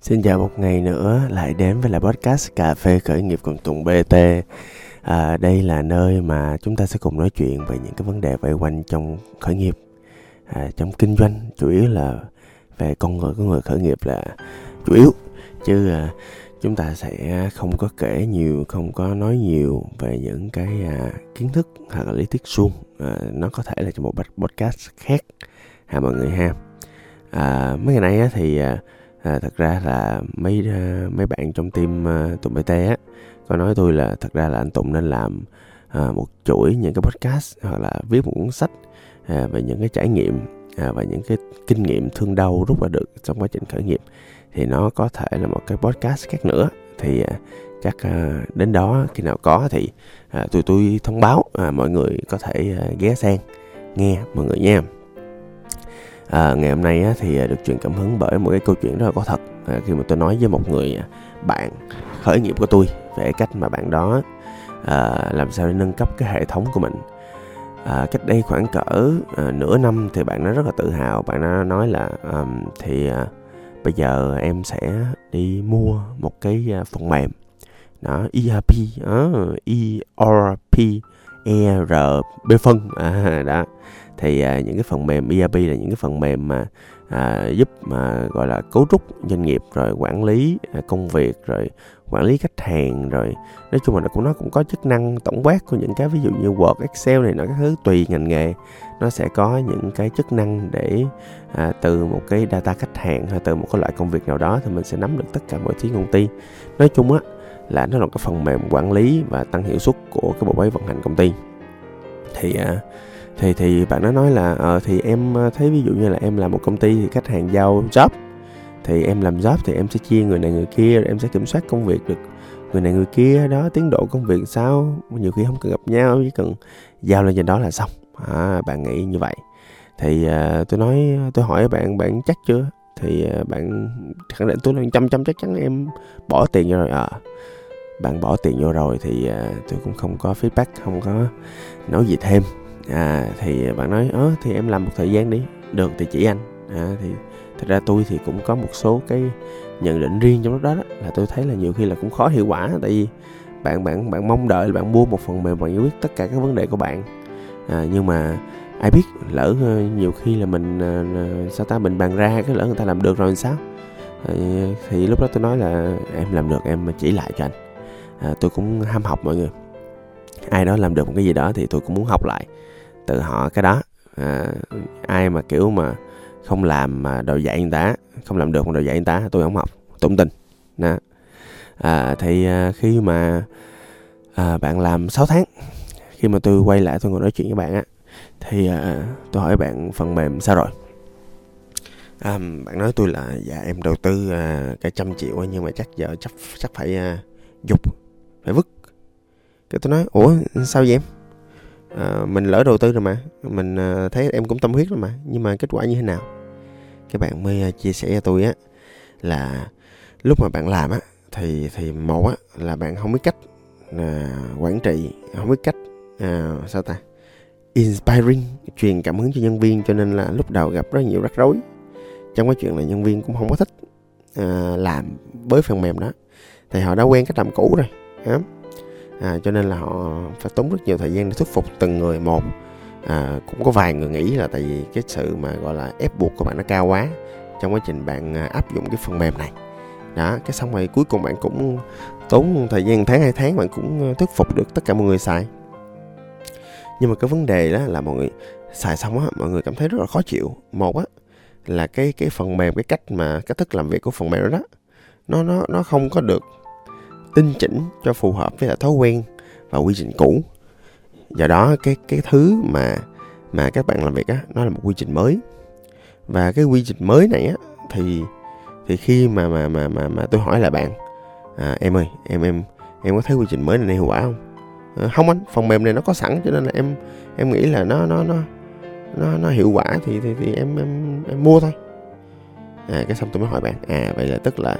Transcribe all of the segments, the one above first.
Xin chào một ngày nữa lại đến với lại podcast Cà phê khởi nghiệp cùng Tùng BT. À, đây là nơi mà chúng ta sẽ cùng nói chuyện về những cái vấn đề vây quanh trong khởi nghiệp, à, trong kinh doanh, chủ yếu là về con người của người khởi nghiệp là chủ yếu chứ à, chúng ta sẽ không có kể nhiều, không có nói nhiều về những cái à, kiến thức hoặc là lý thuyết suông. À, nó có thể là trong một podcast khác ha mọi người ha. À, mấy ngày nay á, thì à, à, thật ra là mấy ờ, mấy bạn trong team uh, tụi bt á có nói tôi là thật ra là anh tụng nên làm à, một chuỗi những cái podcast hoặc là viết một cuốn sách à, về những cái trải nghiệm à, và những cái kinh nghiệm thương đau rút ra được trong quá trình khởi nghiệp. Thì nó có thể là một cái podcast khác nữa. Thì à, chắc à, đến đó khi nào có thì à, tụi tôi thông báo à, mọi người có thể à, ghé sang nghe mọi người nha à, ngày hôm nay á, thì à, được truyền cảm hứng bởi một cái câu chuyện rất là có thật. À, khi mà tôi nói với một người à, bạn khởi nghiệp của tôi về cách mà bạn đó à, làm sao để nâng cấp cái hệ thống của mình. À, cách đây khoảng cỡ à, nửa năm thì bạn nó rất là tự hào. Bạn nó nói là um, thì à, bây giờ em sẽ đi mua một cái à, phần mềm. Đó ERP đó, ờ, ERP ERP phân. À, đó. Thì à, những cái phần mềm ERP là những cái phần mềm mà à, giúp mà gọi là cấu trúc doanh nghiệp rồi quản lý à, công việc rồi quản lý khách hàng rồi nói chung là nó cũng nó cũng có chức năng tổng quát của những cái ví dụ như Word, Excel này nó các thứ tùy ngành nghề. Nó sẽ có những cái chức năng để à, từ một cái data khách hàng hay từ một cái loại công việc nào đó thì mình sẽ nắm được tất cả mọi thứ công ty. Nói chung á là nó là cái phần mềm quản lý và tăng hiệu suất của cái bộ máy vận hành công ty. Thì à, thì thì bạn nó nói là ờ thì em ờ, thấy ví dụ như là em làm một công ty thì khách hàng giao job thì em làm job thì em sẽ chia người này người kia rồi em sẽ kiểm soát công việc được người này người kia đó tiến độ công việc sao nhiều khi không cần gặp nhau chỉ cần giao lên trên đó là xong. À, bạn nghĩ như vậy. Thì uh, tôi nói tôi hỏi bạn bạn chắc chưa? Thì uh, bạn khẳng định tôi là trăm trăm chắc chắn em bỏ tiền rồi. À bạn bỏ tiền vô rồi thì à, tôi cũng không có feedback không có nói gì thêm. À thì bạn nói ớ thì em làm một thời gian đi. Được thì chỉ anh. À, thì thật ra tôi thì cũng có một số cái nhận định riêng trong lúc đó, đó là tôi thấy là nhiều khi là cũng khó hiệu quả tại vì bạn bạn bạn mong đợi là bạn mua một phần mềm và giải quyết tất cả các vấn đề của bạn. À, nhưng mà ai biết lỡ ờ, nhiều khi là mình ờ, sao ta mình bàn ra cái lỡ người ta làm được rồi sao? Thì, thì lúc đó tôi nói là em làm được em chỉ lại cho anh à, tôi cũng ham học mọi người. Ai đó làm được một cái gì đó thì tôi cũng muốn học lại từ họ cái đó. À, ai mà kiểu mà không làm mà đòi dạy người ta không làm được mà đòi dạy người ta tôi không học tôi không tin nè. À, thì à, khi mà à, bạn làm 6 tháng khi mà tôi quay lại tôi ngồi nói chuyện với bạn á thì à, tôi hỏi bạn phần mềm sao rồi? À, bạn nói tôi là dạ em đầu tư à, cả trăm triệu nhưng mà chắc giờ chắc chắc phải à, dục phải vứt. Cái tôi nói ủa sao vậy em? À, mình lỡ đầu tư rồi mà. Mình à, thấy em cũng tâm huyết rồi mà. Nhưng mà kết quả như thế nào? Các bạn mới à, chia sẻ cho tôi á là lúc mà bạn làm á thì thì một á là bạn không biết cách à, quản trị không biết cách à, sao ta? Inspiring truyền cảm hứng cho nhân viên. Cho nên là lúc đầu gặp rất nhiều rắc rối. Trong cái chuyện là nhân viên cũng không có thích à, làm với phần mềm đó. Thì họ đã quen cách làm cũ rồi à, cho nên là họ phải tốn rất nhiều thời gian để thuyết phục từng người một. À, cũng có vài người nghĩ là tại vì cái sự mà gọi là ép buộc của bạn nó cao quá trong quá trình bạn à, áp dụng cái phần mềm này. Đó cái xong rồi cuối cùng bạn cũng tốn thời gian tháng hai tháng bạn cũng thuyết phục được tất cả mọi người xài. Nhưng mà cái vấn đề đó là mọi người xài xong á mọi người cảm thấy rất là khó chịu. Một á là cái cái phần mềm cái cách mà cách thức làm việc của phần mềm đó, đó nó nó nó không có được tinh chỉnh cho phù hợp với lại thói quen và quy trình cũ. Do đó cái cái thứ mà mà các bạn làm việc á nó là một quy trình mới. Và cái quy trình mới này á thì thì khi mà mà mà mà mà tôi hỏi là bạn à, em ơi em em em có thấy quy trình mới này hiệu quả không? À, không anh phần mềm này nó có sẵn cho nên là em em nghĩ là nó nó nó nó nó hiệu quả thì thì, thì em em em mua thôi. À cái xong tôi mới hỏi bạn à vậy là tức là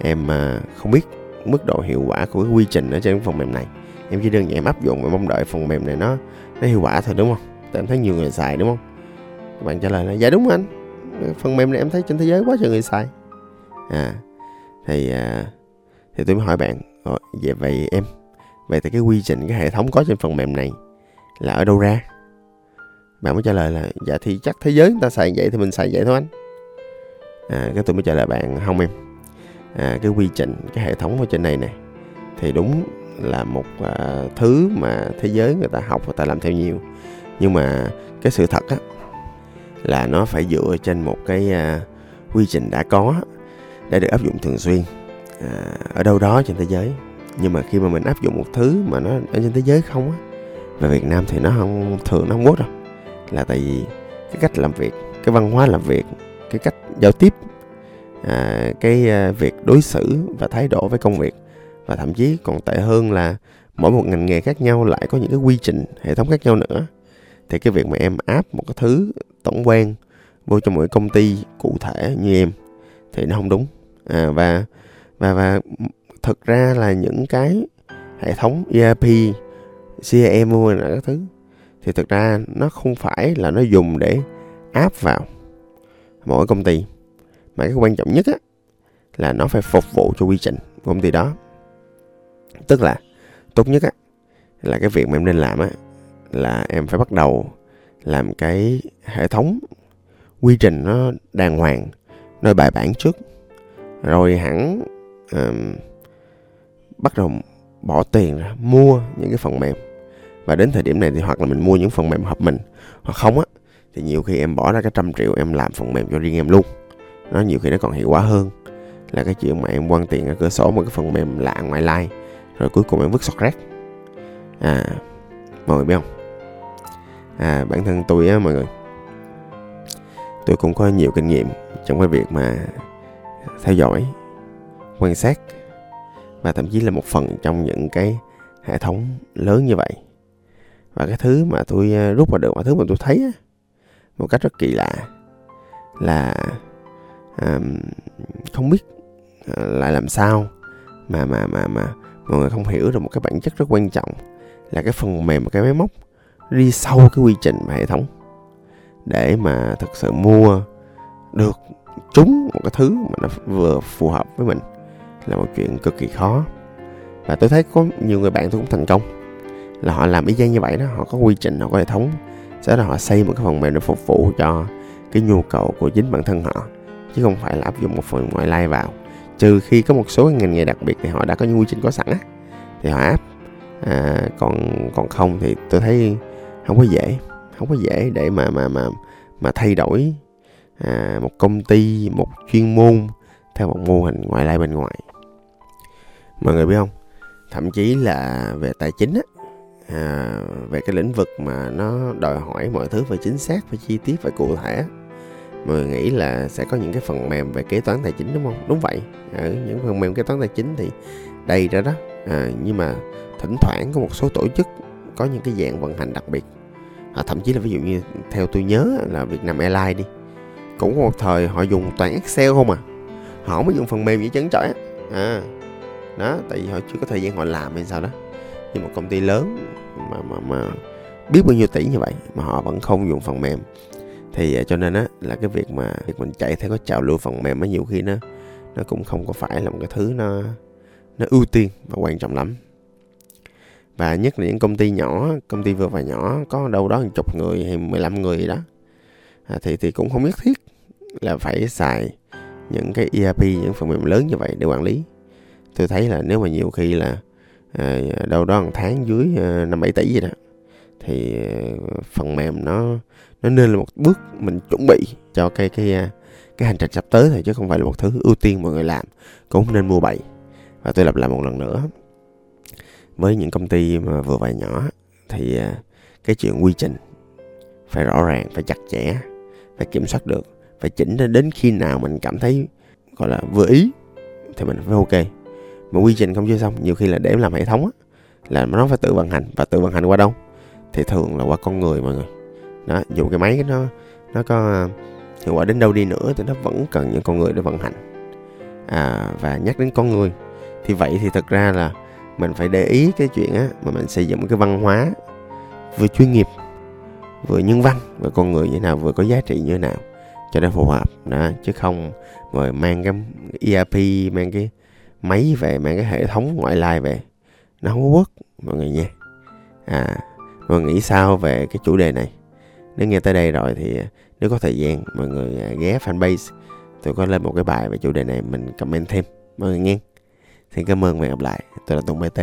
em à, không biết mức độ hiệu quả của cái quy trình ở trên phần mềm này. Em chỉ đơn giản em áp dụng và mong đợi phần mềm này nó nó hiệu quả thôi đúng không? Tại em thấy nhiều người xài đúng không? Các bạn trả lời là dạ đúng anh. Phần mềm này em thấy trên thế giới quá trời người xài. À thì à, thì tôi mới hỏi bạn ờ, vậy vậy em vậy thì cái quy trình cái hệ thống có trên phần mềm này là ở đâu ra? Bạn mới trả lời là dạ thì chắc thế giới người ta xài vậy thì mình xài vậy thôi anh. À, cái tôi mới trả lời bạn không em à, cái quy trình cái hệ thống ở trên này nè thì đúng là một à, thứ mà thế giới người ta học người ta làm theo nhiều. Nhưng mà cái sự thật á là nó phải dựa trên một cái à, quy trình đã có để được áp dụng thường xuyên à, ở đâu đó trên thế giới. Nhưng mà khi mà mình áp dụng một thứ mà nó ở trên thế giới không á về Việt Nam thì nó không thường nó không tốt đâu. Là tại vì cái cách làm việc cái văn hóa làm việc cái cách giao tiếp à, cái à, việc đối xử và thái độ với công việc. Và thậm chí còn tệ hơn là mỗi một ngành nghề khác nhau lại có những cái quy trình hệ thống khác nhau nữa. Thì cái việc mà em áp một cái thứ tổng quan vô trong mỗi công ty cụ thể như em thì nó không đúng. À, và và và thực ra là những cái hệ thống ERP, CRM là các thứ thì thực ra nó không phải là nó dùng để áp vào mỗi công ty mà cái quan trọng nhất á là nó phải phục vụ cho quy trình của công ty đó. Tức là tốt nhất á là cái việc mà em nên làm á là em phải bắt đầu làm cái hệ thống quy trình nó đàng hoàng nó bài bản trước. Rồi hẳn um, bắt đầu bỏ tiền ra mua những cái phần mềm. Và đến thời điểm này thì hoặc là mình mua những phần mềm hợp mình hoặc không á thì nhiều khi em bỏ ra cái trăm triệu em làm phần mềm cho riêng em luôn nó nhiều khi nó còn hiệu quả hơn. Là cái chuyện mà em quăng tiền ở cửa sổ một cái phần mềm lạ ngoài lai rồi cuối cùng em vứt sọt rác. À mọi người biết không? À bản thân tôi á mọi người tôi cũng có nhiều kinh nghiệm trong cái việc mà theo dõi quan sát và thậm chí là một phần trong những cái hệ thống lớn như vậy. Và cái thứ mà tôi à, rút vào được và thứ mà tôi thấy á, một cách rất kỳ lạ là à, không biết ờ, lại làm sao mà mà mà mà mọi người không hiểu được một cái bản chất rất quan trọng là cái phần mềm và cái máy móc đi sâu cái quy trình và hệ thống để mà thực sự mua được trúng một cái thứ mà nó vừa phù hợp với mình là một chuyện cực kỳ khó. Và tôi thấy có nhiều người bạn tôi cũng thành công là họ làm y chang như vậy đó họ có quy trình họ có hệ thống sau đó họ xây một cái phần mềm để phục vụ cho cái nhu cầu của chính bản thân họ chứ không phải là áp dụng một phần ngoại lai vào. Trừ khi có một số ngành nghề đặc biệt thì họ đã có những quy trình có sẵn á. Thì họ áp. À, còn còn không thì tôi thấy không có dễ không có dễ để mà mà mà mà thay đổi à, một công ty một chuyên môn theo một mô hình ngoại lai bên ngoài. Mọi người biết không? Thậm chí là về tài chính á à, về cái lĩnh vực mà nó đòi hỏi mọi thứ phải chính xác phải chi tiết phải cụ thể mọi người nghĩ là sẽ có những cái phần mềm về kế toán tài chính đúng không? Đúng vậy. Ở những phần mềm kế toán tài chính thì đầy ra đó. À, nhưng mà thỉnh thoảng có một số tổ chức có những cái dạng vận hành đặc biệt. À, thậm chí là ví dụ như theo tôi nhớ là Việt Nam Airlines đi. Cũng có một thời họ dùng toàn Excel không à. Họ mới dùng phần mềm gì chấn trọi à đó tại vì họ chưa có thời gian họ làm hay sao đó. Nhưng một công ty lớn mà mà mà biết bao nhiêu tỷ như vậy mà họ vẫn không dùng phần mềm thì à, cho nên á là cái việc mà việc mình chạy theo cái trào lưu phần mềm á nhiều khi nó nó cũng không có phải là một cái thứ nó nó ưu tiên và quan trọng lắm. Và nhất là những công ty nhỏ công ty vừa và nhỏ có đâu đó một chục người hay 15 người gì đó à, thì thì cũng không nhất thiết là phải xài những cái ERP những phần mềm lớn như vậy để quản lý. Tôi thấy là nếu mà nhiều khi là à, đâu đó một tháng dưới à, năm bảy tỷ gì đó thì ờ, phần mềm nó nó nên là một bước mình chuẩn bị cho cái cái ờ, cái hành trình sắp tới thôi, chứ không phải là một thứ ưu tiên mọi người làm, cũng nên mua bậy. Và tôi lặp lại một lần nữa, với những công ty mà vừa và nhỏ thì ờ, cái chuyện quy trình phải rõ ràng, phải chặt chẽ, phải kiểm soát được, phải chỉnh đến khi nào mình cảm thấy, gọi là, vừa ý thì mình phải ok. Mà quy trình không chưa xong, nhiều khi là để làm hệ thống á, là nó phải tự vận hành, và tự vận hành qua đâu? Thì thường là qua con người mọi người. Đó dù cái máy nó nó có à, hiệu quả đến đâu đi nữa thì nó vẫn cần những con người để vận hành. À, và nhắc đến con người thì vậy thì thật ra là mình phải để ý cái chuyện á mà mình xây dựng cái văn hóa vừa chuyên nghiệp vừa nhân văn và con người như thế nào vừa có giá trị như thế nào cho nó phù hợp. Đó chứ không rồi mang cái ERP mang cái máy về mang cái hệ thống ngoại lai về nó không có work mọi người nha à mọi người nghĩ sao về cái chủ đề này? Nếu nghe tới đây rồi thì à, nếu có thời gian, mọi người à, ghé fanpage, tôi có lên một cái bài về chủ đề này mình comment thêm. Mọi người nghe. Xin cảm ơn và hẹn gặp lại. Tôi là tùng bt